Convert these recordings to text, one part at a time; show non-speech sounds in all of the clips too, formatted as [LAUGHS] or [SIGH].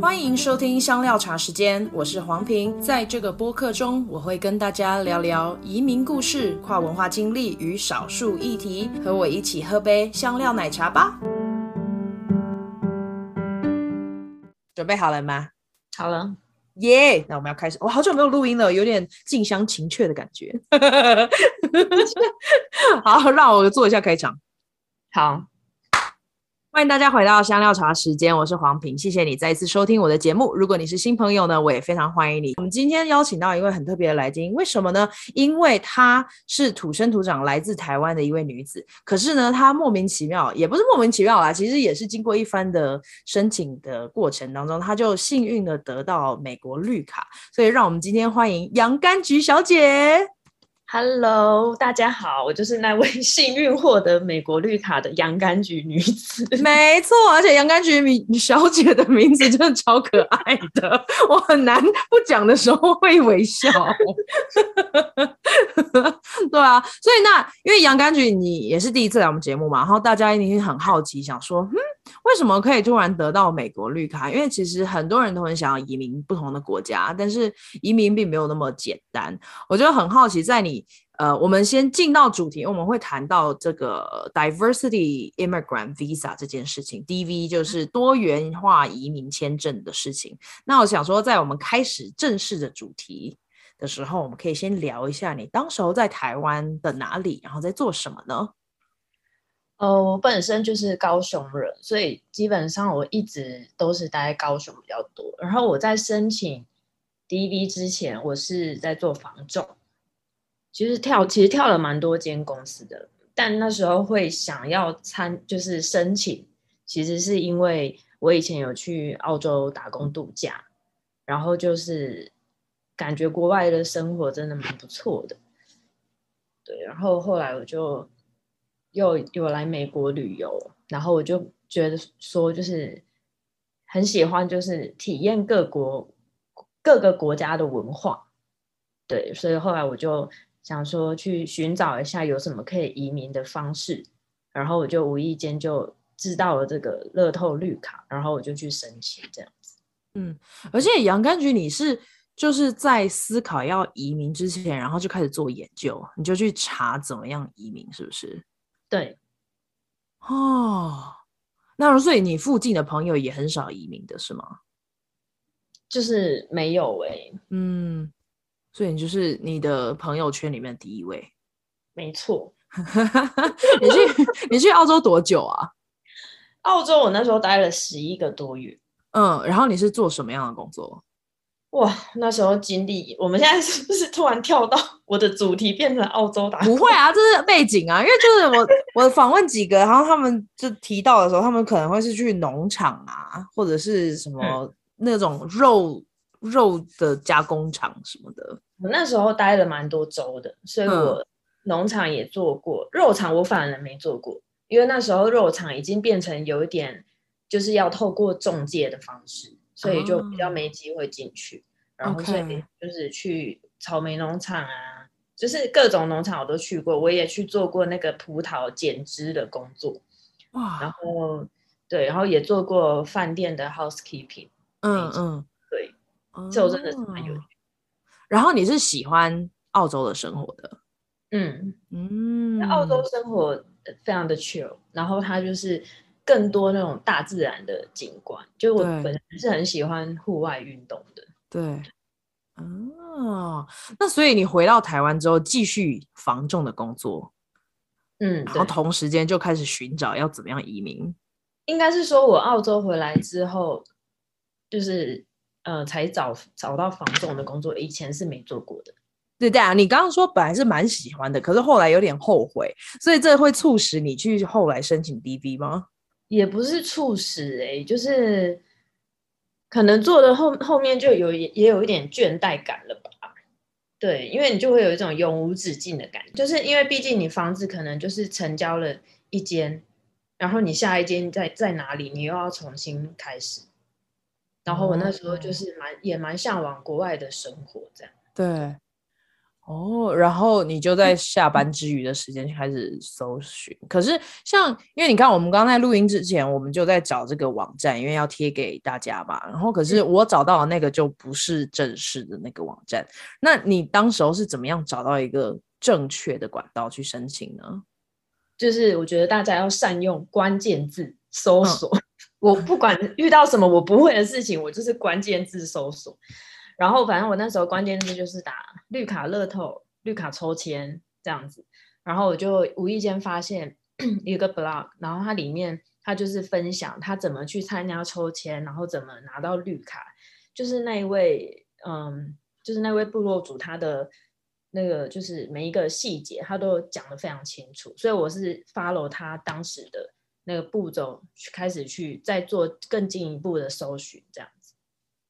欢迎收听香料茶时间，我是黄平。在这个播客中，我会跟大家聊聊移民故事、跨文化经历与少数议题。和我一起喝杯香料奶茶吧。准备好了吗？好了，耶！那我们要开始。我好久没有录音了，有点近乡情怯的感觉。[LAUGHS] [LAUGHS] 好，让我做一下开场。好。欢迎大家回到香料茶时间，我是黄平，谢谢你再一次收听我的节目。如果你是新朋友呢，我也非常欢迎你。我们今天邀请到一位很特别的来宾，为什么呢？因为她是土生土长来自台湾的一位女子，可是呢，她莫名其妙，也不是莫名其妙啦，其实也是经过一番的申请的过程当中，她就幸运的得到美国绿卡。所以，让我们今天欢迎洋甘菊小姐。Hello，大家好，我就是那位 [LAUGHS] 幸运获得美国绿卡的洋甘菊女子。没错，而且洋甘菊小姐的名字真的超可爱的，我很难不讲的时候会微笑。[LAUGHS] 对啊，所以那因为洋甘菊你也是第一次来我们节目嘛，然后大家一定很好奇，想说，嗯，为什么可以突然得到美国绿卡？因为其实很多人都很想要移民不同的国家，但是移民并没有那么简单。我就很好奇，在你。呃，我们先进到主题，我们会谈到这个 Diversity Immigrant Visa 这件事情，DV 就是多元化移民签证的事情。那我想说，在我们开始正式的主题的时候，我们可以先聊一下你当时候在台湾的哪里，然后在做什么呢？呃，我本身就是高雄人，所以基本上我一直都是待在高雄比较多。然后我在申请 DV 之前，我是在做房仲。其实跳，其实跳了蛮多间公司的，但那时候会想要参，就是申请，其实是因为我以前有去澳洲打工度假，然后就是感觉国外的生活真的蛮不错的，对，然后后来我就又有来美国旅游，然后我就觉得说，就是很喜欢，就是体验各国各个国家的文化，对，所以后来我就。想说去寻找一下有什么可以移民的方式，然后我就无意间就知道了这个乐透绿卡，然后我就去申请这样子。嗯，而且洋甘菊，你是就是在思考要移民之前，然后就开始做研究，你就去查怎么样移民，是不是？对。哦，那所以你附近的朋友也很少移民的是吗？就是没有哎、欸。嗯。所以你就是你的朋友圈里面第一位，没错。[LAUGHS] 你去你去澳洲多久啊？澳洲我那时候待了十一个多月。嗯，然后你是做什么样的工作？哇，那时候经历，我们现在是不是突然跳到我的主题变成澳洲打工？不会啊，这是背景啊，因为就是我我访问几个，然后他们就提到的时候，他们可能会是去农场啊，或者是什么、嗯、那种肉肉的加工厂什么的。我那时候待了蛮多周的，所以我农场也做过，嗯、肉场我反而没做过，因为那时候肉场已经变成有一点就是要透过中介的方式，所以就比较没机会进去。哦、然后所以就是去草莓农场啊，就是各种农场我都去过，我也去做过那个葡萄剪枝的工作。哇，然后对，然后也做过饭店的 housekeeping。嗯嗯，对，就真的是蛮有趣。然后你是喜欢澳洲的生活的，嗯嗯，澳洲生活非常的 chill，然后它就是更多那种大自然的景观，就我本身是很喜欢户外运动的。对，哦，那所以你回到台湾之后继续房仲的工作，嗯，然后同时间就开始寻找要怎么样移民。应该是说我澳洲回来之后，就是。呃，才找找到房仲的工作，以前是没做过的。对对啊，你刚刚说本来是蛮喜欢的，可是后来有点后悔，所以这会促使你去后来申请 DV 吗？也不是促使，哎，就是可能做的后后面就有也也有一点倦怠感了吧？对，因为你就会有一种永无止境的感觉，就是因为毕竟你房子可能就是成交了一间，然后你下一间在在哪里，你又要重新开始。然后我那时候就是蛮、嗯、也蛮向往国外的生活，这样。对，哦，然后你就在下班之余的时间开始搜寻。可是像，因为你看，我们刚在录音之前，我们就在找这个网站，因为要贴给大家嘛。然后，可是我找到的那个就不是正式的那个网站。那你当时候是怎么样找到一个正确的管道去申请呢？就是我觉得大家要善用关键字搜索。嗯、[LAUGHS] 我不管遇到什么我不会的事情，我就是关键字搜索。然后，反正我那时候关键字就是打绿卡乐透、绿卡抽签这样子，然后我就无意间发现 [CLEARS THROAT] 一个 blog，然后它里面它就是分享他怎么去参加抽签，然后怎么拿到绿卡，就是那一位，嗯，就是那位部落主他的那个就是每一个细节他都讲得非常清楚，所以我是 follow 他当时的那个步骤去开始去再做更进一步的搜寻这样子，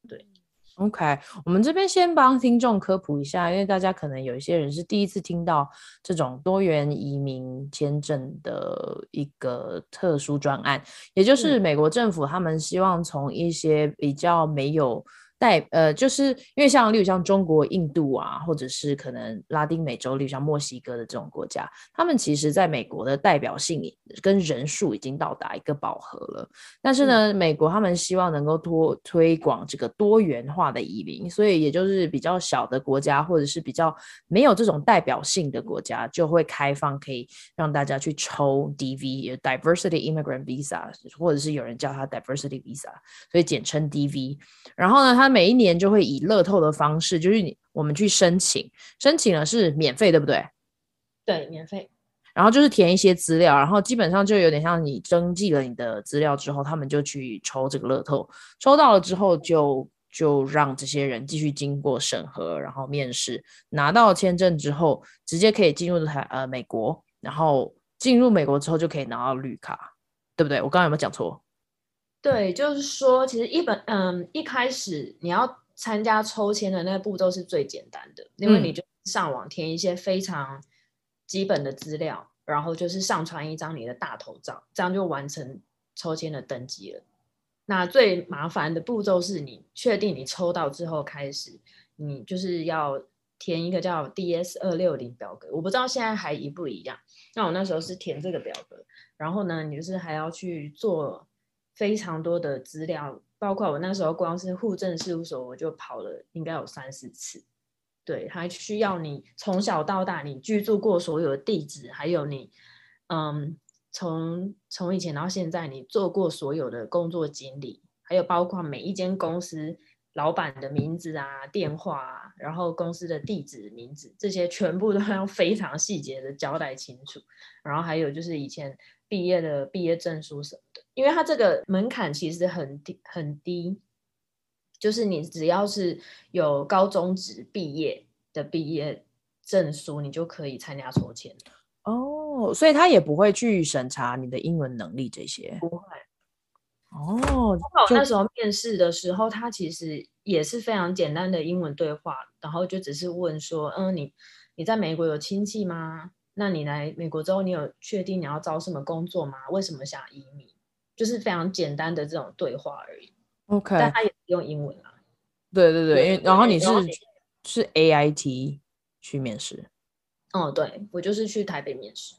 对。OK，我们这边先帮听众科普一下，因为大家可能有一些人是第一次听到这种多元移民签证的一个特殊专案，也就是美国政府他们希望从一些比较没有。代呃，就是因为像例如像中国、印度啊，或者是可能拉丁美洲，例如像墨西哥的这种国家，他们其实在美国的代表性跟人数已经到达一个饱和了。但是呢，嗯、美国他们希望能够多推广这个多元化的移民，所以也就是比较小的国家，或者是比较没有这种代表性的国家，就会开放可以让大家去抽 DV（Diversity Immigrant Visa），或者是有人叫它 Diversity Visa，所以简称 DV。然后呢，他每一年就会以乐透的方式，就是你我们去申请，申请了是免费，对不对？对，免费。然后就是填一些资料，然后基本上就有点像你登记了你的资料之后，他们就去抽这个乐透，抽到了之后就就让这些人继续经过审核，然后面试，拿到签证之后，直接可以进入台呃美国，然后进入美国之后就可以拿到绿卡，对不对？我刚刚有没有讲错？对，就是说，其实一本嗯，一开始你要参加抽签的那个步骤是最简单的，因为你就上网填一些非常基本的资料，嗯、然后就是上传一张你的大头照，这样就完成抽签的登记了。那最麻烦的步骤是你确定你抽到之后开始，你就是要填一个叫 DS 二六零表格，我不知道现在还一不一样。那我那时候是填这个表格，然后呢，你就是还要去做。非常多的资料，包括我那时候光是户政事务所，我就跑了应该有三四次。对，还需要你从小到大你居住过所有的地址，还有你，嗯，从从以前到现在你做过所有的工作经历，还有包括每一间公司老板的名字啊、电话啊，然后公司的地址、名字，这些全部都要非常细节的交代清楚。然后还有就是以前毕业的毕业证书什么的。因为它这个门槛其实很低很低，就是你只要是有高中职毕业的毕业证书，你就可以参加抽签。哦，所以他也不会去审查你的英文能力这些。不会。哦，我那时候面试的时候，他其实也是非常简单的英文对话，然后就只是问说，嗯，你你在美国有亲戚吗？那你来美国之后，你有确定你要找什么工作吗？为什么想移民？就是非常简单的这种对话而已，OK，但他也用英文啊。对对对，因为然后你是是 AIT 去面试。哦，对，我就是去台北面试。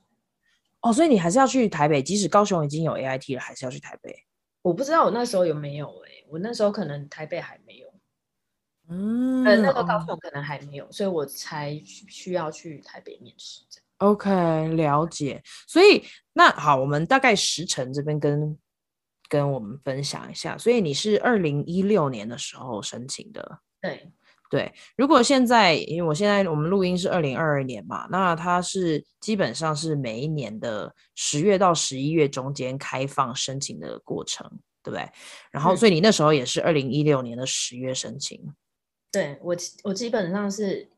哦，所以你还是要去台北，即使高雄已经有 AIT 了，还是要去台北。我不知道我那时候有没有哎、欸，我那时候可能台北还没有，嗯，呃，那个高雄可能还没有，哦、所以我才需要去台北面试。OK，了解。所以那好，我们大概时辰这边跟。跟我们分享一下，所以你是二零一六年的时候申请的，对对。如果现在，因为我现在我们录音是二零二二年嘛，那它是基本上是每一年的十月到十一月中间开放申请的过程，对不对？然后，所以你那时候也是二零一六年的十月申请。对，我，我基本上是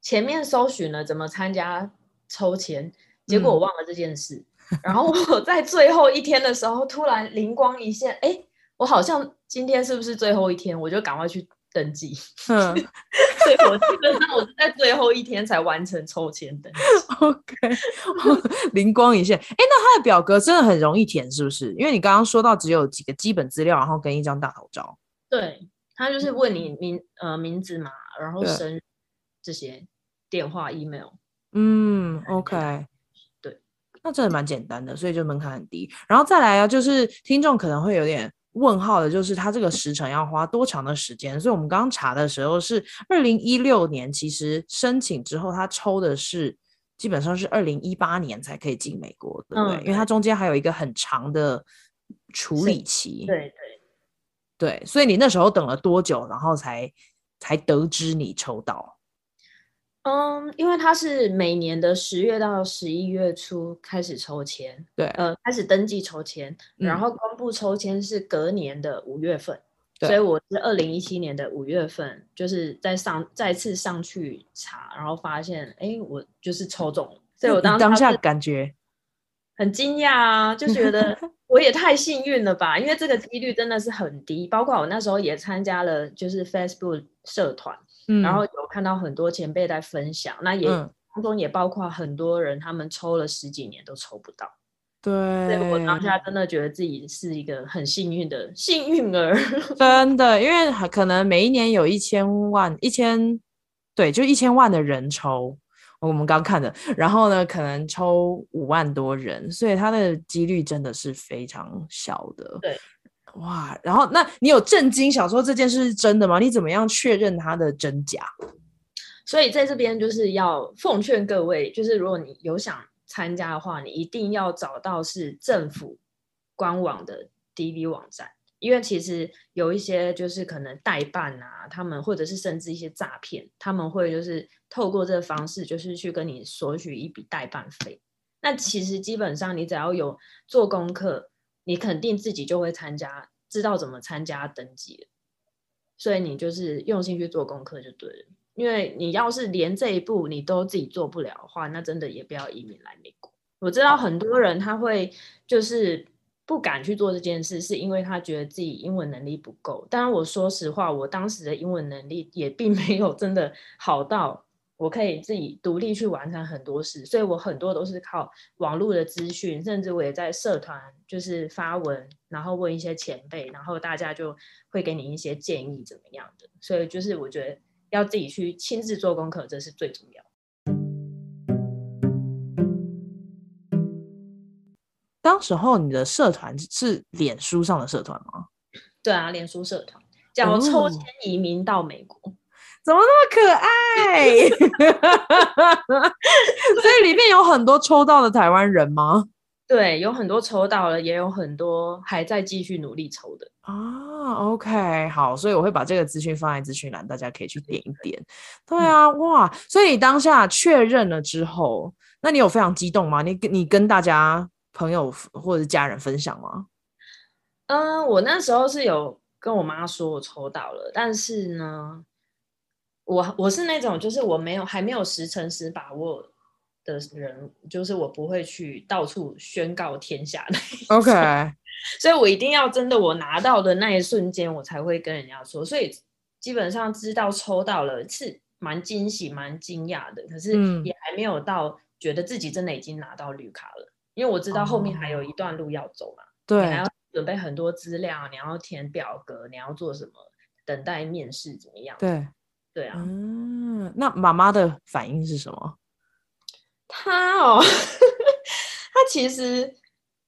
前面搜寻了怎么参加抽签，结果我忘了这件事。嗯然后我在最后一天的时候，突然灵光一现，哎，我好像今天是不是最后一天？我就赶快去登记。[LAUGHS] 嗯，所以我基本上我是在最后一天才完成抽签登记。[LAUGHS] OK，灵光一现，哎，那他的表格真的很容易填，是不是？因为你刚刚说到只有几个基本资料，然后跟一张大头照。对，他就是问你名呃名字嘛，然后生日这些。电话、email。嗯，OK，对，那真的蛮简单的，所以就门槛很低。然后再来啊，就是听众可能会有点问号的，就是他这个时程要花多长的时间？所以我们刚刚查的时候是二零一六年，其实申请之后他抽的是基本上是二零一八年才可以进美国，对不对？嗯，因为它中间还有一个很长的处理期。对对对，所以你那时候等了多久，然后才才得知你抽到？嗯，因为他是每年的十月到十一月初开始抽签，对，呃，开始登记抽签，然后公布抽签是隔年的五月份，嗯，所以我是二零一七年的五月份，就是在上再次上去查，然后发现，哎，我就是抽中了，所以我当当下感觉很惊讶啊，就觉得 [LAUGHS] 我也太幸运了吧，因为这个几率真的是很低，包括我那时候也参加了就是 Facebook 社团。嗯、然后有看到很多前辈在分享，那也当中也包括很多人，他们抽了十几年都抽不到。对，所以我当下真的觉得自己是一个很幸运的幸运儿。[LAUGHS] 真的，因为可能每一年有一千万、一千，对，就一千万的人抽，我们刚看的。然后呢，可能抽五万多人，所以他的几率真的是非常小的。对。哇，然后那你有震惊想说这件事是真的吗？你怎么样确认它的真假？所以在这边就是要奉劝各位，就是如果你有想参加的话，你一定要找到是政府官网的 DV 网站，因为其实有一些就是可能代办啊，他们或者是甚至一些诈骗，他们会就是透过这个方式，就是去跟你索取一笔代办费。那其实基本上你只要有做功课。你肯定自己就会参加，知道怎么参加登记，所以你就是用心去做功课就对了。因为你要是连这一步你都自己做不了的话，那真的也不要移民来美国。我知道很多人他会就是不敢去做这件事，是因为他觉得自己英文能力不够。当然，我说实话，我当时的英文能力也并没有真的好到。我可以自己独立去完成很多事，所以我很多都是靠网络的资讯，甚至我也在社团就是发文，然后问一些前辈，然后大家就会给你一些建议怎么样的。所以就是我觉得要自己去亲自做功课，这是最重要。当时候你的社团是脸书上的社团吗？对啊，脸书社团叫抽签移民到美国。哦怎么那么可爱？[LAUGHS] 所以里面有很多抽到的台湾人吗？对，有很多抽到了，也有很多还在继续努力抽的啊。OK，好，所以我会把这个资讯放在资讯栏，大家可以去点一点。对啊，嗯、哇！所以你当下确认了之后，那你有非常激动吗？你跟你跟大家朋友或者家人分享吗？嗯，我那时候是有跟我妈说我抽到了，但是呢。我我是那种，就是我没有还没有十成十把握的人，就是我不会去到处宣告天下的。OK，[LAUGHS] 所以我一定要真的我拿到的那一瞬间，我才会跟人家说。所以基本上知道抽到了是蛮惊喜、蛮惊讶的，可是也还没有到觉得自己真的已经拿到绿卡了，因为我知道后面还有一段路要走嘛。对，你还要准备很多资料，你要填表格，你要做什么，等待面试怎么样？对。对啊，嗯，那妈妈的反应是什么？她哦，[LAUGHS] 她其实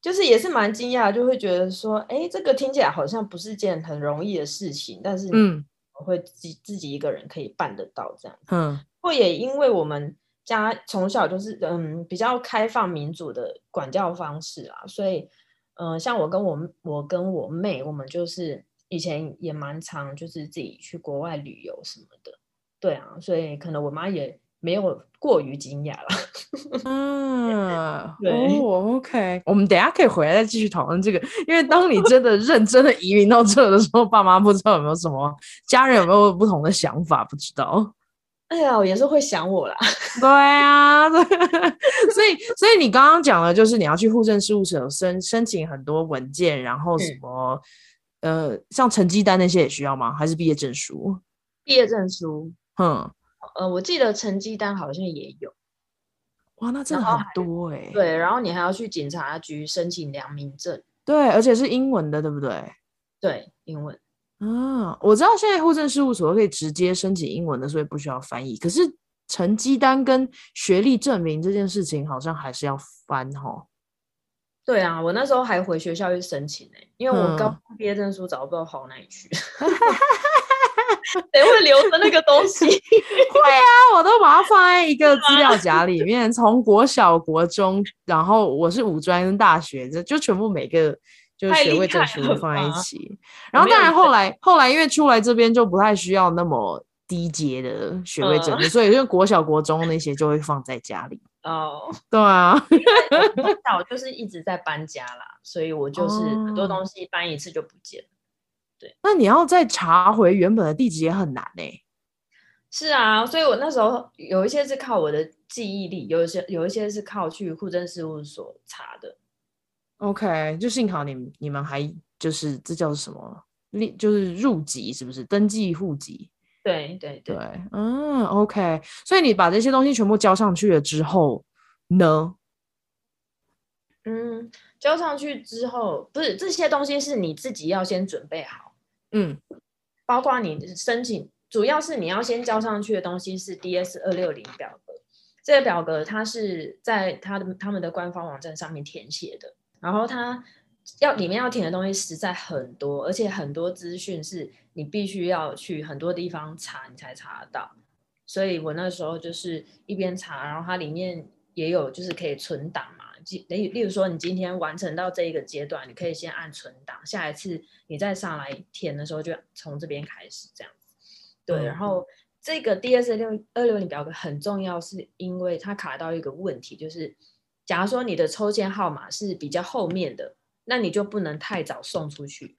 就是也是蛮惊讶，就会觉得说，哎，这个听起来好像不是件很容易的事情，但是嗯，我会自己自己一个人可以办得到这样，嗯，或也因为我们家从小就是嗯比较开放民主的管教方式啊，所以嗯、呃，像我跟我我跟我妹，我们就是。以前也蛮常，就是自己去国外旅游什么的，对啊，所以可能我妈也没有过于惊讶了。[LAUGHS] 嗯，对、哦、，OK，我们等下可以回来再继续讨论这个，因为当你真的 [LAUGHS] 认真的移民到这的时候，爸妈不知道有没有什么，家人有没有不同的想法，不知道。哎呀，我也是会想我啦。[LAUGHS] 对啊，对，所以所以你刚刚讲的就是你要去户政事务所申申请很多文件，然后什么。嗯呃，像成绩单那些也需要吗？还是毕业证书？毕业证书，嗯，呃，我记得成绩单好像也有。哇，那真的很多哎、欸。对，然后你还要去警察局申请良民证。对，而且是英文的，对不对？对，英文。啊，我知道现在户政事务所可以直接申请英文的，所以不需要翻译。可是成绩单跟学历证明这件事情，好像还是要翻齁。对啊，我那时候还回学校去申请呢、欸，因为我高中毕业证书找不知道跑哪里去，[LAUGHS] 谁会留着那个东西？[LAUGHS] 会啊，我都把它放在一个资料夹里面，从国小、国中，然后我是五专跟大学，就就全部每个就是学位证书都放在一起。然后当然后来后来因为出来这边就不太需要那么低阶的学位证书，所以就国小、国中那些就会放在家里。哦，对啊，那我就是一直在搬家啦，所以我就是很多东西搬一次就不见了。对，那你要再查回原本的地址也很难呢、欸。是啊，所以我那时候有一些是靠我的记忆力，有一些有一些是靠去户政事务所查的。OK，就幸好你你们还就是这叫什么？就是入籍是不是？登记户籍。对对对，嗯，OK，所以你把这些东西全部交上去了之后呢？嗯，交上去之后，不是这些东西是你自己要先准备好，嗯，包括你申请，主要是你要先交上去的东西是 DS 二六零表格，这个表格它是在它的他们的官方网站上面填写的，然后它。要里面要填的东西实在很多，而且很多资讯是你必须要去很多地方查，你才查得到。所以我那时候就是一边查，然后它里面也有就是可以存档嘛。例例如说，你今天完成到这一个阶段，你可以先按存档，下一次你再上来填的时候就从这边开始这样子。对，然后这个 DS 六二六零表格很重要，是因为它卡到一个问题，就是假如说你的抽签号码是比较后面的。那你就不能太早送出去，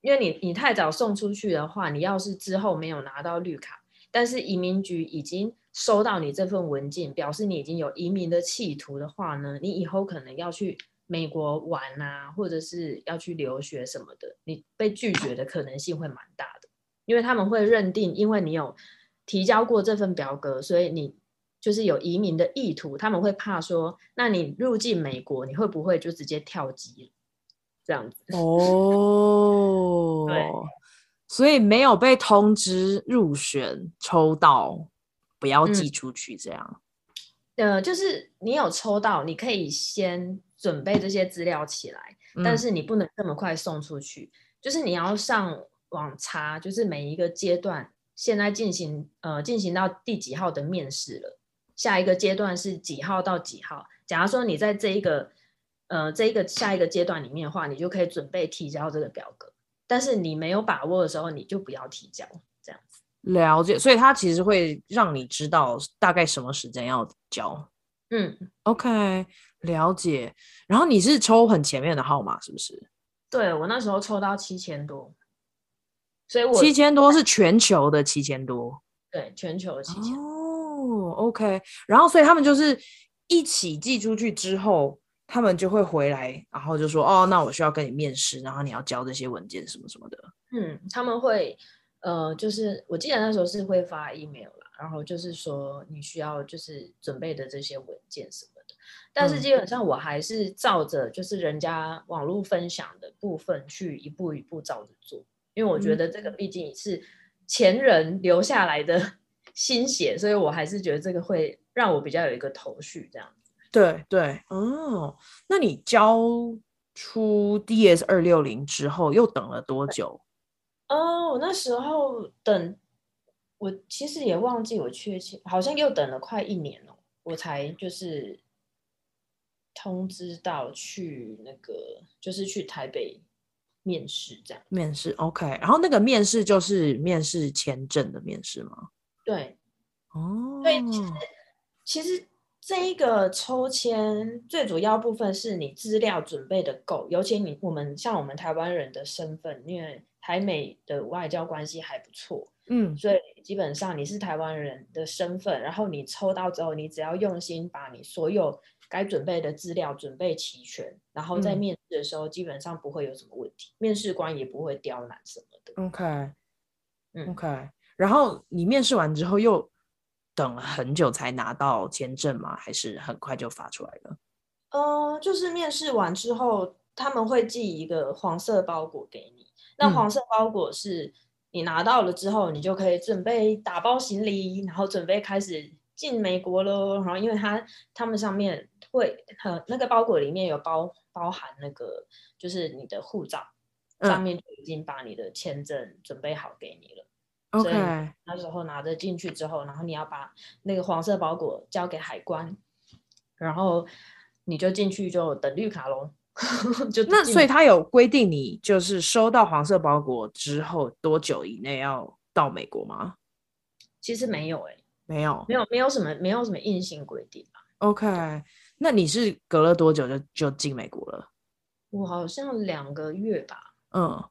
因为你你太早送出去的话，你要是之后没有拿到绿卡，但是移民局已经收到你这份文件，表示你已经有移民的企图的话呢，你以后可能要去美国玩啊，或者是要去留学什么的，你被拒绝的可能性会蛮大的，因为他们会认定，因为你有提交过这份表格，所以你就是有移民的意图，他们会怕说，那你入境美国，你会不会就直接跳机？这样子 [LAUGHS] 哦，对，所以没有被通知入选抽到，不要寄出去。这样，嗯，呃，就是你有抽到，你可以先准备这些资料起来，嗯，但是你不能这么快送出去。就是你要上网查，就是每一个阶段现在进行呃进行到第几号的面试了，下一个阶段是几号到几号。假如说你在这一个。呃，这一个下一个阶段里面的话，你就可以准备提交这个表格。但是你没有把握的时候，你就不要提交，这样子。了解，所以它其实会让你知道大概什么时间要交。嗯，OK，了解。然后你是抽很前面的号码，是不是？对，我那时候抽到七千多，所以我七千多是全球的七千多。对，全球的七千。哦，OK。然后，所以他们就是一起寄出去之后。他们就会回来，然后就说：“哦，那我需要跟你面试，然后你要交这些文件什么什么的。”嗯，他们会，呃，就是我记得那时候是会发 email 啦，然后就是说你需要就是准备的这些文件什么的。但是基本上我还是照着就是人家网络分享的部分去一步一步照着做，因为我觉得这个毕竟是前人留下来的 [LAUGHS] 心血，所以我还是觉得这个会让我比较有一个头绪这样。对对，哦，那你交出 DS 二六零之后，又等了多久？哦，我那时候等，我其实也忘记我确切，好像又等了快一年了，我才就是通知到去那个，就是去台北面试这样。面试 OK，然后那个面试就是面试签证的面试吗？对，哦，对，其实其实。这一个抽签最主要部分是你资料准备的够，尤其你我们像我们台湾人的身份，因为台美的外交关系还不错，嗯，所以基本上你是台湾人的身份，然后你抽到之后，你只要用心把你所有该准备的资料准备齐全，然后在面试的时候基本上不会有什么问题，嗯、面试官也不会刁难什么的。OK，嗯，OK，然后你面试完之后又。等了很久才拿到签证吗？还是很快就发出来了？呃，就是面试完之后，他们会寄一个黄色包裹给你。那黄色包裹是你拿到了之后，你就可以准备打包行李，然后准备开始进美国喽。然后因为他他们上面会和那个包裹里面有包包含那个就是你的护照，嗯、上面就已经把你的签证准备好给你了。OK，那时候拿着进去之后，然后你要把那个黄色包裹交给海关，然后你就进去就等绿卡喽。[LAUGHS] 就那所以他有规定你就是收到黄色包裹之后多久以内要到美国吗？其实没有哎、欸，没有，没有，没有什么，没有什么硬性规定 OK，那你是隔了多久就就进美国了？我好像两个月吧。嗯，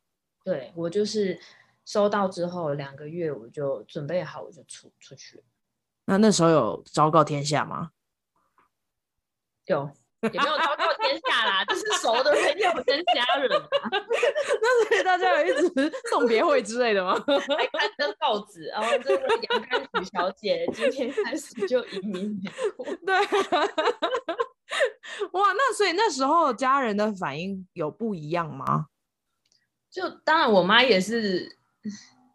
对，我就是收到之后两个月我就准备好我就出出去。那那时候有昭告天下吗？有。[LAUGHS] 也没有昭告天下啦，就是熟的朋友跟家人嘛。[LAUGHS] 那所以大家有一直 [LAUGHS] 送别会之类的吗？还刊登报纸，然后这个杨甘菊小姐今天开始就移民美国。对，哇，那所以那时候家人的反应有不一样吗？就当然，我妈也是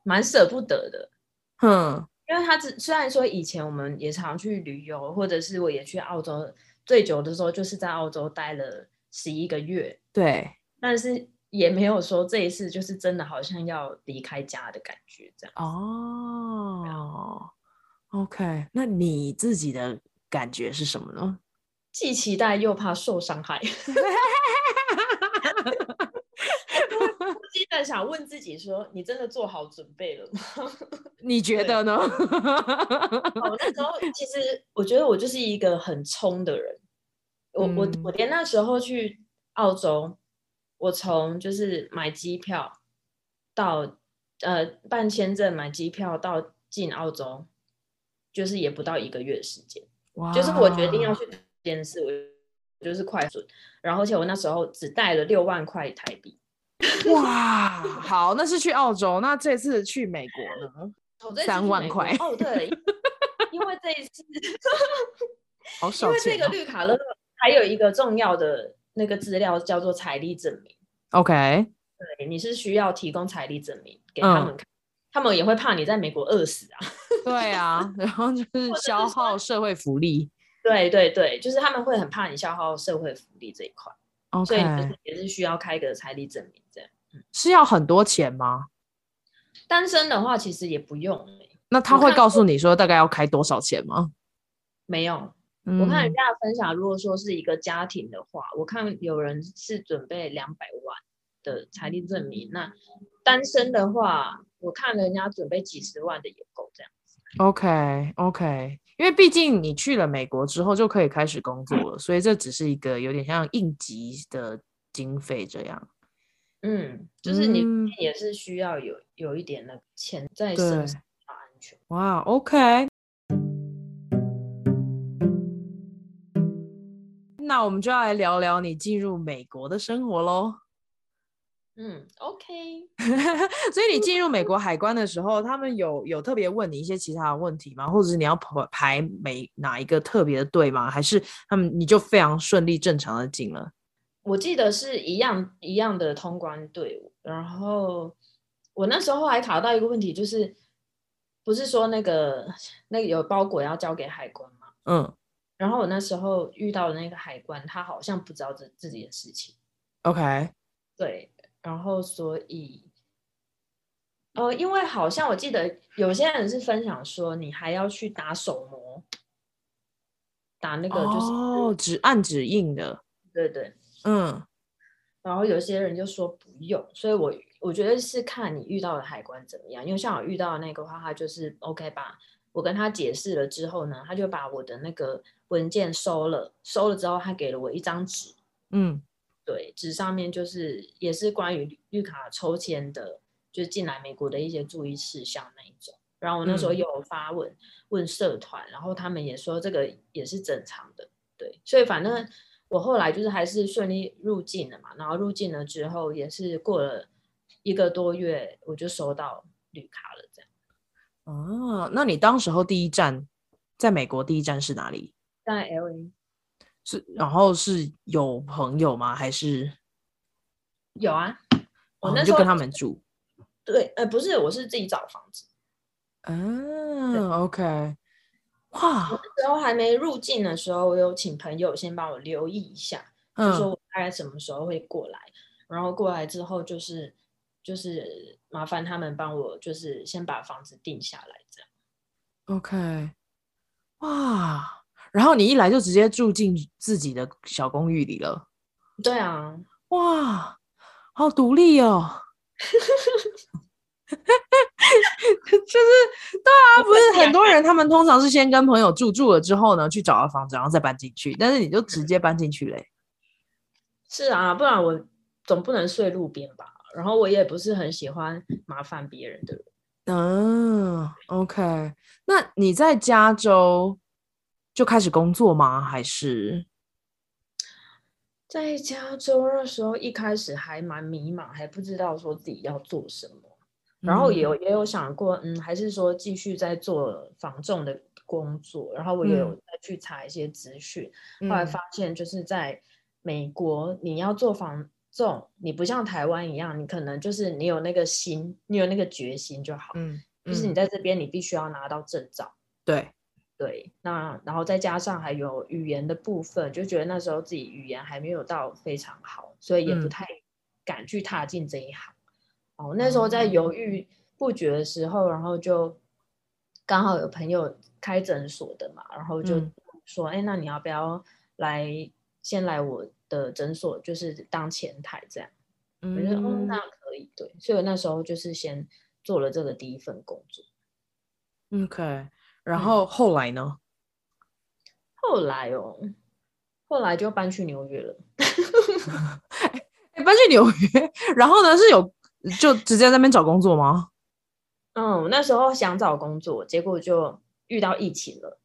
蛮舍不得的。嗯，因为他只虽然说以前我们也常去旅游，或者是我也去澳洲。最久的时候就是在澳洲待了十一个月，对，但是也没有说这一次就是真的好像要离开家的感觉这样。哦，OK，那你自己的感觉是什么呢？既期待又怕受伤害。[LAUGHS] 现在想问自己说：你真的做好准备了吗？[LAUGHS] 你觉得呢？我那时候其实我觉得我就是一个很冲的人。我我我连那时候去澳洲，我从就是买机票到呃办签证、买机票到进澳洲，就是也不到一个月的时间。哇！就是我决定要去这件事，我就是快速。然后而且我那时候只带了六万块台币。[LAUGHS] 哇，好，那是去澳洲，那这次去美国呢？三万块哦，对，因为这一次，好少、哦、因为这个绿卡乐还有一个重要的那个资料叫做财力证明。OK，对，你是需要提供财力证明给他们看，嗯、他们也会怕你在美国饿死啊。[LAUGHS] 对啊，然后就是消耗社会福利。对对对，就是他们会很怕你消耗社会福利这一块。Okay. 所以就是也是需要开个财力证明，这样。是要很多钱吗？单身的话其实也不用、欸。那他会告诉你说大概要开多少钱吗？没有，嗯、我看人家的分享，如果说是一个家庭的话，我看有人是准备两百万的财力证明。那单身的话，我看人家准备几十万的也够这样子。OK OK。因为毕竟你去了美国之后就可以开始工作了，嗯、所以这只是一个有点像应急的经费这样。嗯，就是你也是需要有有一点的钱在身上安全。哇，OK。那我们就要来聊聊你进入美国的生活喽。嗯，OK。[LAUGHS] 所以你进入美国海关的时候，他们有有特别问你一些其他的问题吗？或者是你要排排每哪一个特别的队吗？还是他们你就非常顺利正常的进了？我记得是一样一样的通关队伍。然后我那时候还考到一个问题，就是不是说那个那个有包裹要交给海关吗？嗯。然后我那时候遇到的那个海关，他好像不知道这自己的事情。OK。对。然后，所以，呃，因为好像我记得有些人是分享说，你还要去打手模，打那个就是哦，指按指印的，对对，嗯。然后有些人就说不用，所以我我觉得是看你遇到的海关怎么样。因为像我遇到的那个话，他就是 OK 吧，我跟他解释了之后呢，他就把我的那个文件收了，收了之后，他给了我一张纸，嗯。对，纸上面就是也是关于绿卡抽签的，就是进来美国的一些注意事项那一种。然后我那时候有发问、嗯、问社团，然后他们也说这个也是正常的。对，所以反正我后来就是还是顺利入境了嘛。然后入境了之后，也是过了一个多月，我就收到绿卡了。这样。哦，那你当时候第一站在美国第一站是哪里？在 LA。是，然后是有朋友吗？还是有啊？我那时候就跟他们住。对，呃，不是，我是自己找房子。嗯，OK。哇，那时候还没入境的时候，我有请朋友先帮我留意一下，嗯、就说我大概什么时候会过来，然后过来之后就是就是麻烦他们帮我就是先把房子定下来这样。OK，哇，然后你一来就直接住进自己的小公寓里了。对啊，哇，好独立哦。[LAUGHS] 就是对啊，[LAUGHS] 不是很多人，他们通常是先跟朋友住住了之后呢，去找了房子，然后再搬进去。但是你就直接搬进去嘞？是啊，不然我总不能睡路边吧？然后我也不是很喜欢麻烦别人的人。嗯，OK。那你在加州就开始工作吗？还是在加州那时候一开始还蛮迷茫，还不知道说自己要做什么。然后也有也有想过，嗯，还是说继续在做防重的工作。然后我也有再去查一些资讯，嗯、后来发现就是在美国，你要做防重，你不像台湾一样，你可能就是你有那个心，你有那个决心就好。嗯，就是你在这边，你必须要拿到证照。对对，那然后再加上还有语言的部分，就觉得那时候自己语言还没有到非常好，所以也不太敢去踏进这一行。哦，那时候在犹豫不决的时候，嗯、然后就刚好有朋友开诊所的嘛，然后就说：“哎、嗯，那你要不要来先来我的诊所，就是当前台这样？”嗯、我觉得哦，那可以，对，所以我那时候就是先做了这个第一份工作。OK，然后后来呢？后来哦，后来就搬去纽约了。[LAUGHS] 哎，搬去纽约，然后呢是有。就直接在那边找工作吗？嗯，那时候想找工作，结果就遇到疫情了。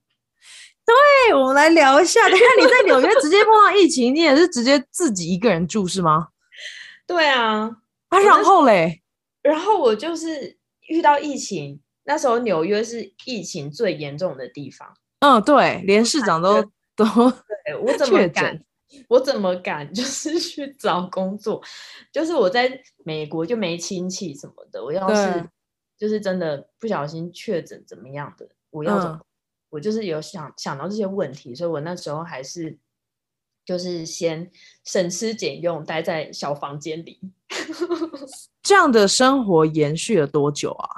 对，我们来聊一下。你看你在纽约直接碰到疫情，你也是直接自己一个人住是吗？[LAUGHS] 对啊。啊，然后嘞？然后我就是遇到疫情，那时候纽约是疫情最严重的地方。嗯，对，连市长都 [LAUGHS] 都对我怎么敢？我怎么敢就是去找工作？就是我在美国就没亲戚什么的。我要是就是真的不小心确诊怎么样的，我要怎么？嗯、我就是有想想到这些问题，所以我那时候还是就是先省吃俭用待在小房间里。[LAUGHS] 这样的生活延续了多久啊？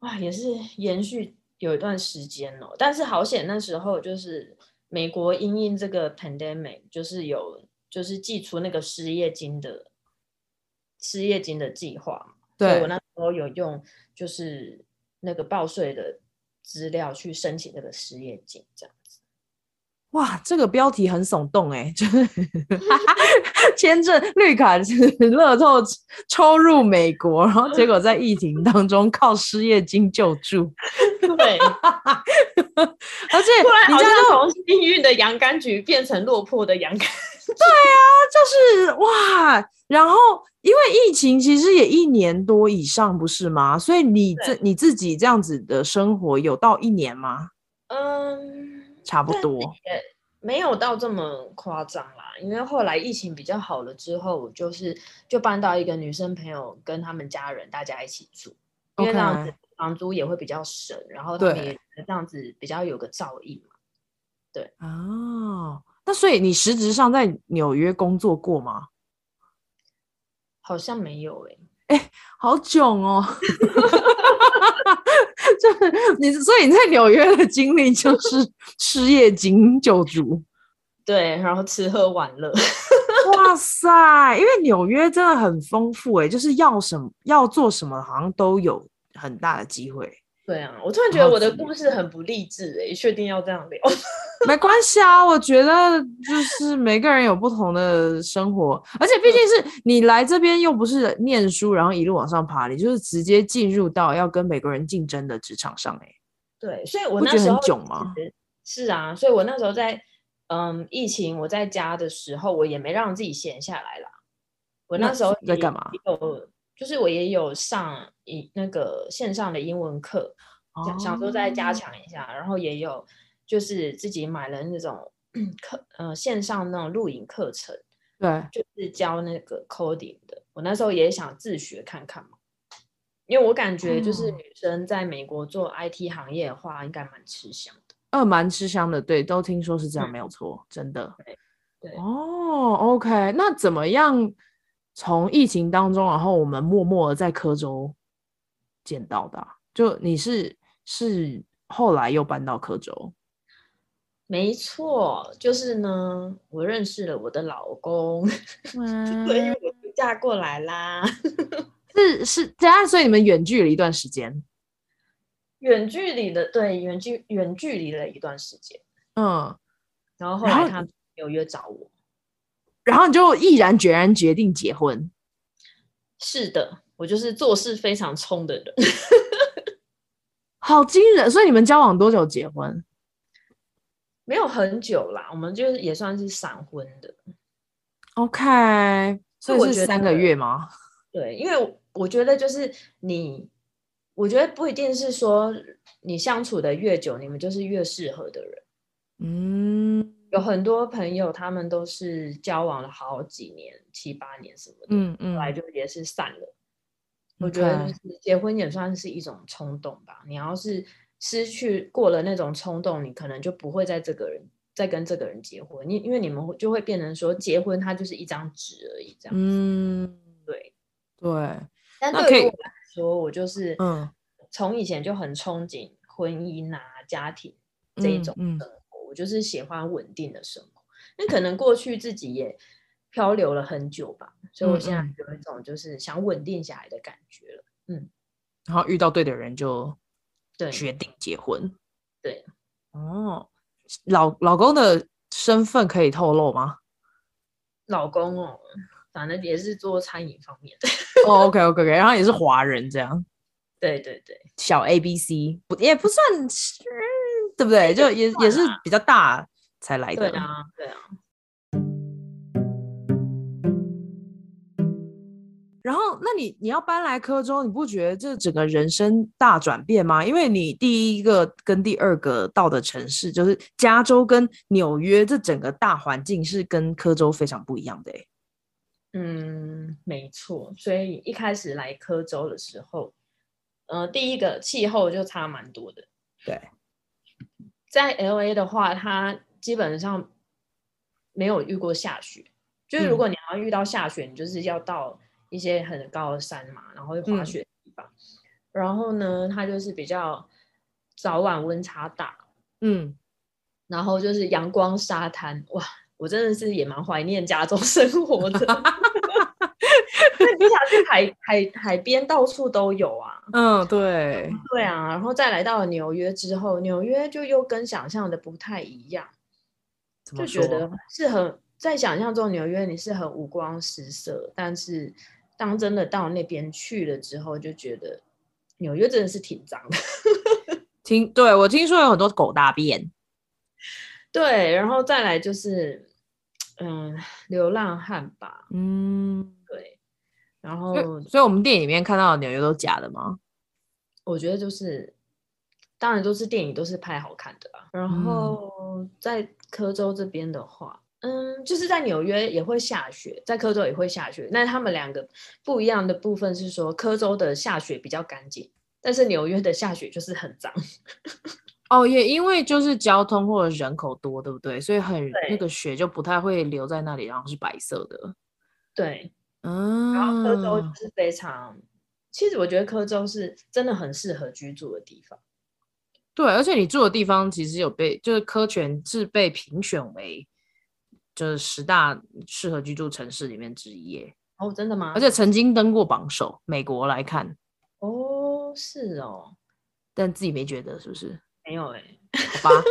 哇，也是延续有一段时间哦。但是好险那时候就是。美国因应这个 pandemic，就是有就是寄出那个失业金的失业金的计划，对，所以我那时候有用就是那个报税的资料去申请那个失业金，这样子。哇，这个标题很耸动哎，[LAUGHS] 就是 [LAUGHS] 签证绿卡是乐透抽入美国，然后结果在疫情当中靠失业金救助。[LAUGHS] 对，而且你知道从幸运的洋甘菊变成落魄的洋甘菊。对啊，就是哇，然后因为疫情其实也一年多以上，不是吗？所以你这你自己这样子的生活有到一年吗？嗯。差不多也没有到这么夸张啦，因为后来疫情比较好了之后，我就是就搬到一个女生朋友跟他们家人大家一起住.因为这样子房租也会比较省，然后他们也这样子比较有个照应嘛。对哦，那所以你实质上在纽约工作过吗？好像没有诶、欸。哎、欸，好囧哦！[LAUGHS] 就是你，所以你在纽约的经历就是失业金救助，[LAUGHS] 对，然后吃喝玩乐。哇塞，因为纽约真的很丰富哎，就是要什么要做什么，好像都有很大的机会。对啊，我突然觉得我的故事很不励志哎，确定要这样聊？[LAUGHS] 没关系啊，我觉得就是每个人有不同的生活，而且毕竟是你来这边又不是念书，然后一路往上爬，你就是直接进入到要跟美国人竞争的职场上哎。对，所以我那时候觉得很囧吗？是啊，所以我那时候在嗯疫情我在家的时候，我也没让自己闲下来啦。我那时候在干嘛？有。就是我也有上一那个线上的英文课，想想说再加强一下，然后也有就是自己买了那种课，呃，线上那种录影课程，对，就是教那个 coding 的。我那时候也想自学看看嘛，因为我感觉就是女生在美国做 IT 行业的话，应该蛮吃香的。呃，蛮吃香的，对，都听说是这样，嗯、没有错，真的。对，对哦，OK，那怎么样？从疫情当中，然后我们默默的在科州见到的，就你是是后来又搬到科州？没错，就是呢，我认识了我的老公，嗯、[LAUGHS] 所以我就嫁过来啦。是是这样，所以你们远距离一段时间？远距离的，对，远距远距离了一段时间。嗯，然后后来他有约找我。然后你就毅然决然决定结婚。是的，我就是做事非常冲的人，[LAUGHS] [LAUGHS] 好惊人！所以你们交往多久结婚？没有很久啦，我们就是也算是闪婚的。OK，所以是三个月吗？对，因为我觉得就是你，我觉得不一定是说你相处的越久，你们就是越适合的人。嗯。有很多朋友，他们都是交往了好几年，七八年什么的，嗯嗯，后来就也是散了。我觉得就是结婚也算是一种冲动吧。你要是失去过了那种冲动，你可能就不会在这个人再跟这个人结婚。你因为你们就会变成说，结婚它就是一张纸而已，这样子。嗯，对对。但对于我来说，我就是嗯，从以前就很憧憬婚姻啊、家庭这一种的。嗯嗯我就是喜欢稳定的生活，那可能过去自己也漂流了很久吧，所以我现在有一种就是想稳定下来的感觉了。嗯，然后遇到对的人就对决定结婚。对，哦，老老公的身份可以透露吗？老公哦，反正也是做餐饮方面的。哦，OK OK OK，然后也是华人这样。对对对，小 A B C 不也不算是。对不对？就也也是比较大才来的。对啊，对啊。然后，那你你要搬来科州，你不觉得这整个人生大转变吗？因为你第一个跟第二个到的城市就是加州跟纽约，这整个大环境是跟科州非常不一样的。嗯，没错。所以一开始来科州的时候，呃，第一个气候就差蛮多的。对。在 LA 的话，它基本上没有遇过下雪。就是如果你要遇到下雪，嗯、你就是要到一些很高的山嘛，然后会滑雪的地方。嗯、然后呢，它就是比较早晚温差大。嗯，然后就是阳光沙滩，哇，我真的是也蛮怀念加州生活的。[LAUGHS] [LAUGHS] 你想去海海海边，到处都有啊。嗯，对，对啊。然后再来到了纽约之后，纽约就又跟想象的不太一样，就觉得是很在想象中纽约你是很五光十色，但是当真的到那边去了之后，就觉得纽约真的是挺脏的。[LAUGHS] 听，对，我听说有很多狗大便。对，然后再来就是，嗯，流浪汉吧。嗯。然后，所以我们电影里面看到的纽约都假的吗？我觉得就是，当然都是电影，都是拍好看的啦。然后在科州这边的话，嗯，就是在纽约也会下雪，在科州也会下雪。那他们两个不一样的部分是说，科州的下雪比较干净，但是纽约的下雪就是很脏。[LAUGHS] 哦，也因为就是交通或者人口多，对不对？所以很那个雪就不太会留在那里，然后是白色的。对。嗯，然后科州是非常，其实我觉得科州是真的很适合居住的地方。对，而且你住的地方其实有被，就是科权是被评选为就是十大适合居住城市里面之一。哦，真的吗？而且曾经登过榜首，美国来看。哦，是哦，但自己没觉得是不是？没有哎、欸，好吧。[LAUGHS]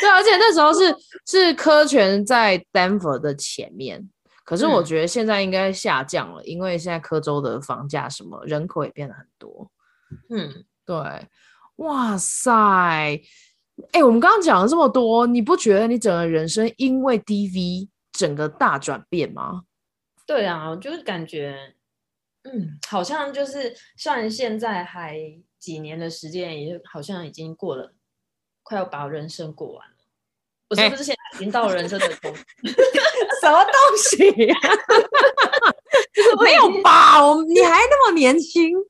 对，而且那时候是是科权在 Denver 的前面。可是我觉得现在应该下降了，嗯、因为现在科州的房价什么人口也变得很多。嗯，对，哇塞，哎、欸，我们刚刚讲了这么多，你不觉得你整个人生因为 DV 整个大转变吗？对啊，我就是感觉，嗯，好像就是算现在还几年的时间，也好像已经过了，快要把人生过完了。我是不是现在已经到了人生的头？[LAUGHS] 什么东西、啊？没有吧？我你还那么年轻。[LAUGHS]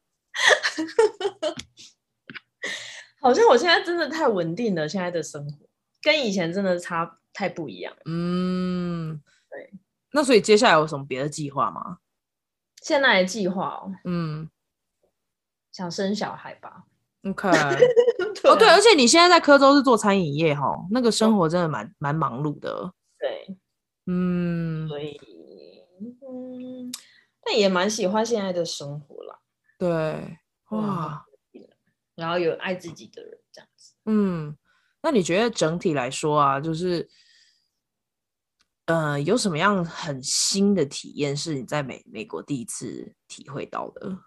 好像我现在真的太稳定了，现在的生活跟以前真的差太不一样。嗯，对。那所以接下来有什么别的计划吗？现在的计划哦，嗯，想生小孩吧。OK，哦对，而且你现在在科州是做餐饮业哈，那个生活真的蛮蛮忙碌的。对，嗯，所以嗯，但也蛮喜欢现在的生活啦。对，哇，然后有爱自己的人这样子。嗯，那你觉得整体来说啊，就是呃，有什么样很新的体验是你在美美国第一次体会到的？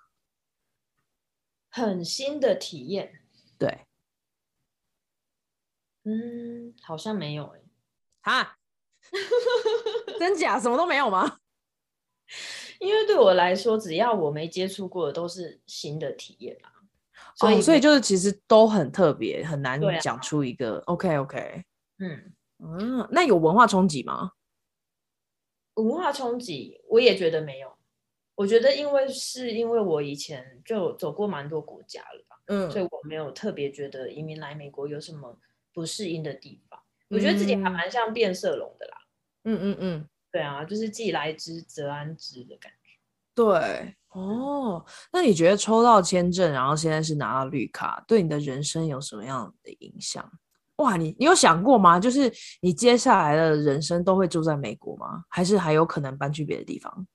很新的体验，对，嗯，好像没有哎，哈，[LAUGHS] 真假什么都没有吗？[LAUGHS] 因为对我来说，只要我没接触过的，都是新的体验啊。所以，哦，所以就是其实都很特别，很难讲出一个。OK OK，[LAUGHS] 嗯嗯，那有文化冲击吗？文化冲击，我也觉得没有。我觉得，因为是因为我以前就走过蛮多国家了吧，嗯，所以我没有特别觉得移民来美国有什么不适应的地方。嗯、我觉得自己还蛮像变色龙的啦，嗯嗯嗯，对啊，就是既来之则安之的感觉。对，哦，那你觉得抽到签证，然后现在是拿到绿卡，对你的人生有什么样的影响？哇，你你有想过吗？就是你接下来的人生都会住在美国吗？还是还有可能搬去别的地方？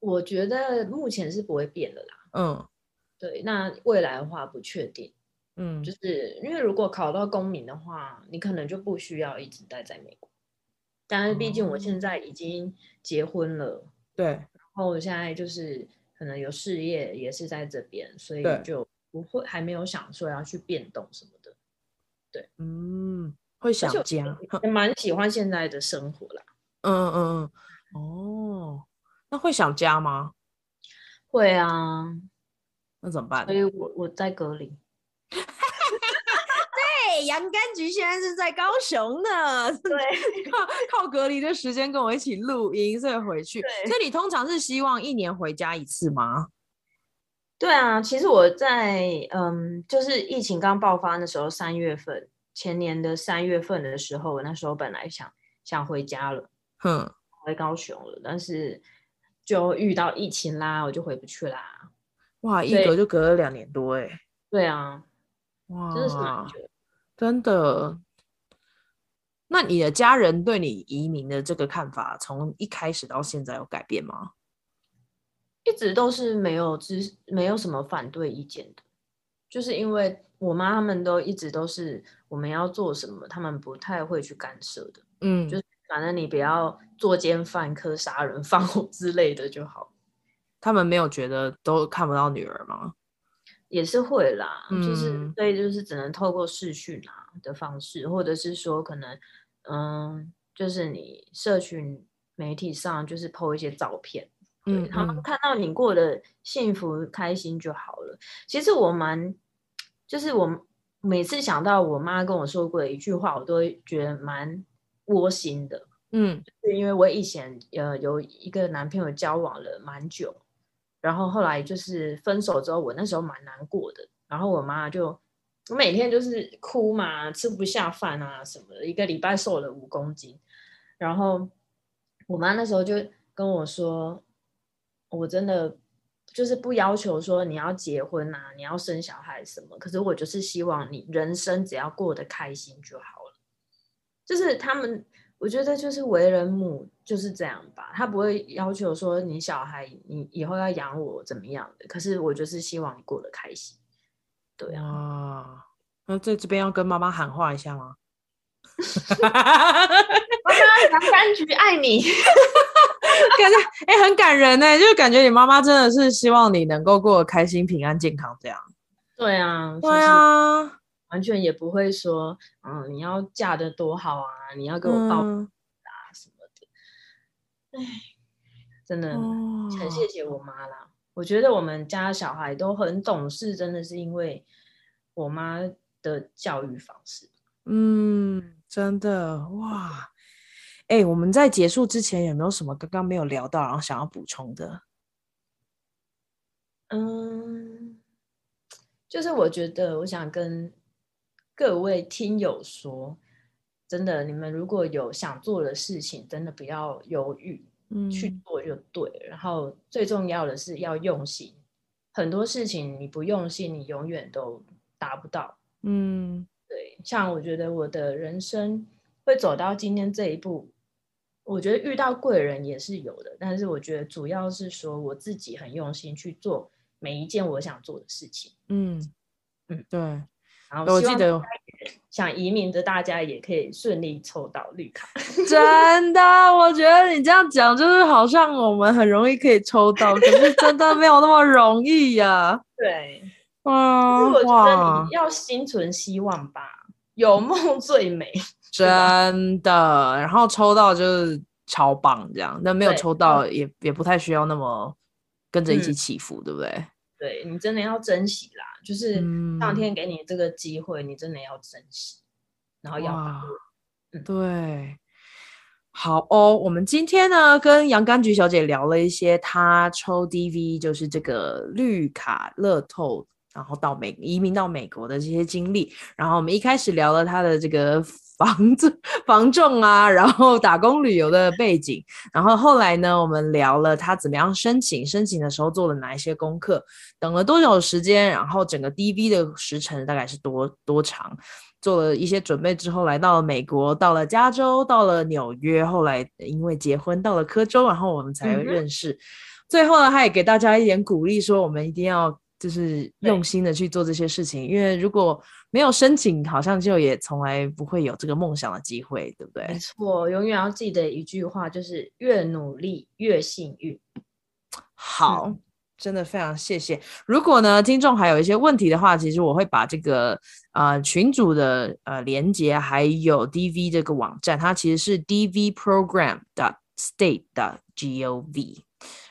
我觉得目前是不会变的啦。嗯，对，那未来的话不确定。嗯，就是因为如果考到公民的话，你可能就不需要一直待在美国。但是毕竟我现在已经结婚了，对，然后我现在就是可能有事业也是在这边，所以就不会还没有想说要去变动什么的。对，嗯，会想家，也蛮喜欢现在的生活啦。嗯嗯嗯，哦。那会想家吗？会啊，那怎么办？所以我我在隔离。对，洋甘菊现在是在高雄呢。对，[LAUGHS] 靠靠隔离的时间跟我一起录音，所以回去。所以你通常是希望一年回家一次吗？对啊，其实我在嗯，就是疫情刚爆发的时候，三月份，前年的三月份的时候，我那时候本来想想回家了，哼，回高雄了，但是。就遇到疫情啦，我就回不去啦。哇，一隔就隔了两年多哎。对啊，哇，真的是蛮久。真的。那你的家人对你移民的这个看法，从一开始到现在有改变吗？一直都是没有支，没有什么反对意见的。就是因为我妈他们都一直都是我们要做什么，他们不太会去干涉的。嗯，就是。反正你不要作奸犯科、杀人放火之类的就好。他们没有觉得都看不到女儿吗？也是会啦，嗯、就是所以就是只能透过视讯啊的方式，或者是说可能嗯，就是你社群媒体上就是 po 一些照片，嗯，他们看到你过得幸福开心就好了。其实我蛮，就是我每次想到我妈跟我说过的一句话，我都会觉得蛮。窝心的，嗯，是因为我以前呃有一个男朋友交往了蛮久，然后后来就是分手之后，我那时候蛮难过的，然后我妈就我每天就是哭嘛，吃不下饭啊什么的，一个礼拜瘦了五公斤，然后我妈那时候就跟我说，我真的就是不要求说你要结婚啊，你要生小孩什么，可是我就是希望你人生只要过得开心就好了。就是他们，我觉得就是为人母就是这样吧，他不会要求说你小孩你以后要养我怎么样的，可是我就是希望你过得开心。对啊，那在这边要跟妈妈喊话一下吗？[LAUGHS] 妈妈，洋甘菊爱你，[LAUGHS] 感觉哎、欸、很感人呢，就感觉你妈妈真的是希望你能够过得开心、平安、健康这样。对啊，对啊。完全也不会说，嗯，你要嫁得多好啊，你要给我报啊什么的。哎、嗯，真的很谢谢我妈啦。我觉得我们家小孩都很懂事，真的是因为我妈的教育方式。嗯，真的哇。哎、欸，我们在结束之前有没有什么刚刚没有聊到，然后想要补充的？嗯，就是我觉得我想跟各位听友说，真的，你们如果有想做的事情，真的不要犹豫，嗯，去做就对。然后最重要的是要用心，很多事情你不用心，你永远都达不到。嗯，对。像我觉得我的人生会走到今天这一步。我觉得遇到贵人也是有的，但是我觉得主要是说我自己很用心去做每一件我想做的事情。嗯嗯，对。然后我记得想移民的大家也可以顺利抽到绿卡。[LAUGHS] 真的，我觉得你这样讲就是好像我们很容易可以抽到，可是真的没有那么容易呀、啊。对，嗯，我觉得你要心存希望吧，有梦最美。[LAUGHS] 真的，然后抽到就是超棒这样，那没有抽到也也不太需要那么跟着一起起伏，嗯、对不对？对，你真的要珍惜啦，就是上天给你这个机会，嗯、你真的要珍惜，然后要把握。嗯、对，好哦，我们今天呢跟洋甘菊小姐聊了一些她抽 DV，就是这个绿卡乐透。然后到美移民到美国的这些经历，然后我们一开始聊了她的这个房子房仲啊，然后打工旅游的背景，然后后来呢，我们聊了他怎么样申请，申请的时候做了哪一些功课，等了多久时间，然后整个 DV 的时程大概是多多长，做了一些准备之后，来到了美国，到了加州，到了纽约，后来因为结婚到了科州，然后我们才认识，嗯、最后呢，他也给大家一点鼓励，说我们一定要。就是用心的去做这些事情，因为如果没有申请，好像就也从来不会有这个梦想的机会，对不对？没错，永远要记得一句话，就是越努力越幸运。[TSK] 好，嗯、真的非常谢谢。如果呢，听众还有一些问题的话，其实我会把这个呃群组的呃连接，还有 DV 这个网站，它其实是 dvprogram.state.gov。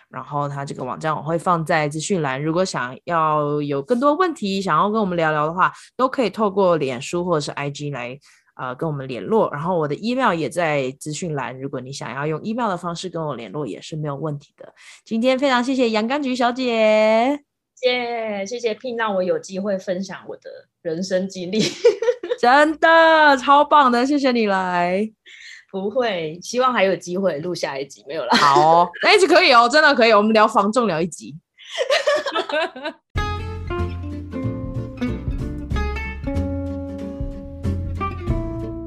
然后他这个网站我会放在资讯栏，如果想要有更多问题，想要跟我们聊聊的话，都可以透过脸书或者是 IG 来呃跟我们联络。然后我的 email 也在资讯栏，如果你想要用 email 的方式跟我联络，也是没有问题的。今天非常谢谢洋甘菊小姐，谢谢谢谢 Pin 让我有机会分享我的人生经历，[LAUGHS] 真的超棒的，谢谢你来。不会，希望还有机会录下一集，没有啦。好哦，那一集可以哦，真的可以，我们聊房重聊一集。[LAUGHS]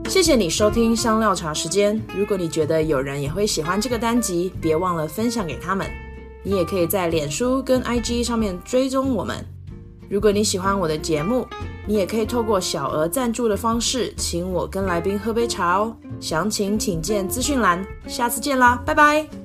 谢谢你收听香料茶时间。如果你觉得有人也会喜欢这个单集，别忘了分享给他们。你也可以在脸书跟 IG 上面追踪我们。如果你喜欢我的节目，你也可以透过小额赞助的方式，请我跟来宾喝杯茶哦。详情请见资讯栏。下次见啦，拜拜。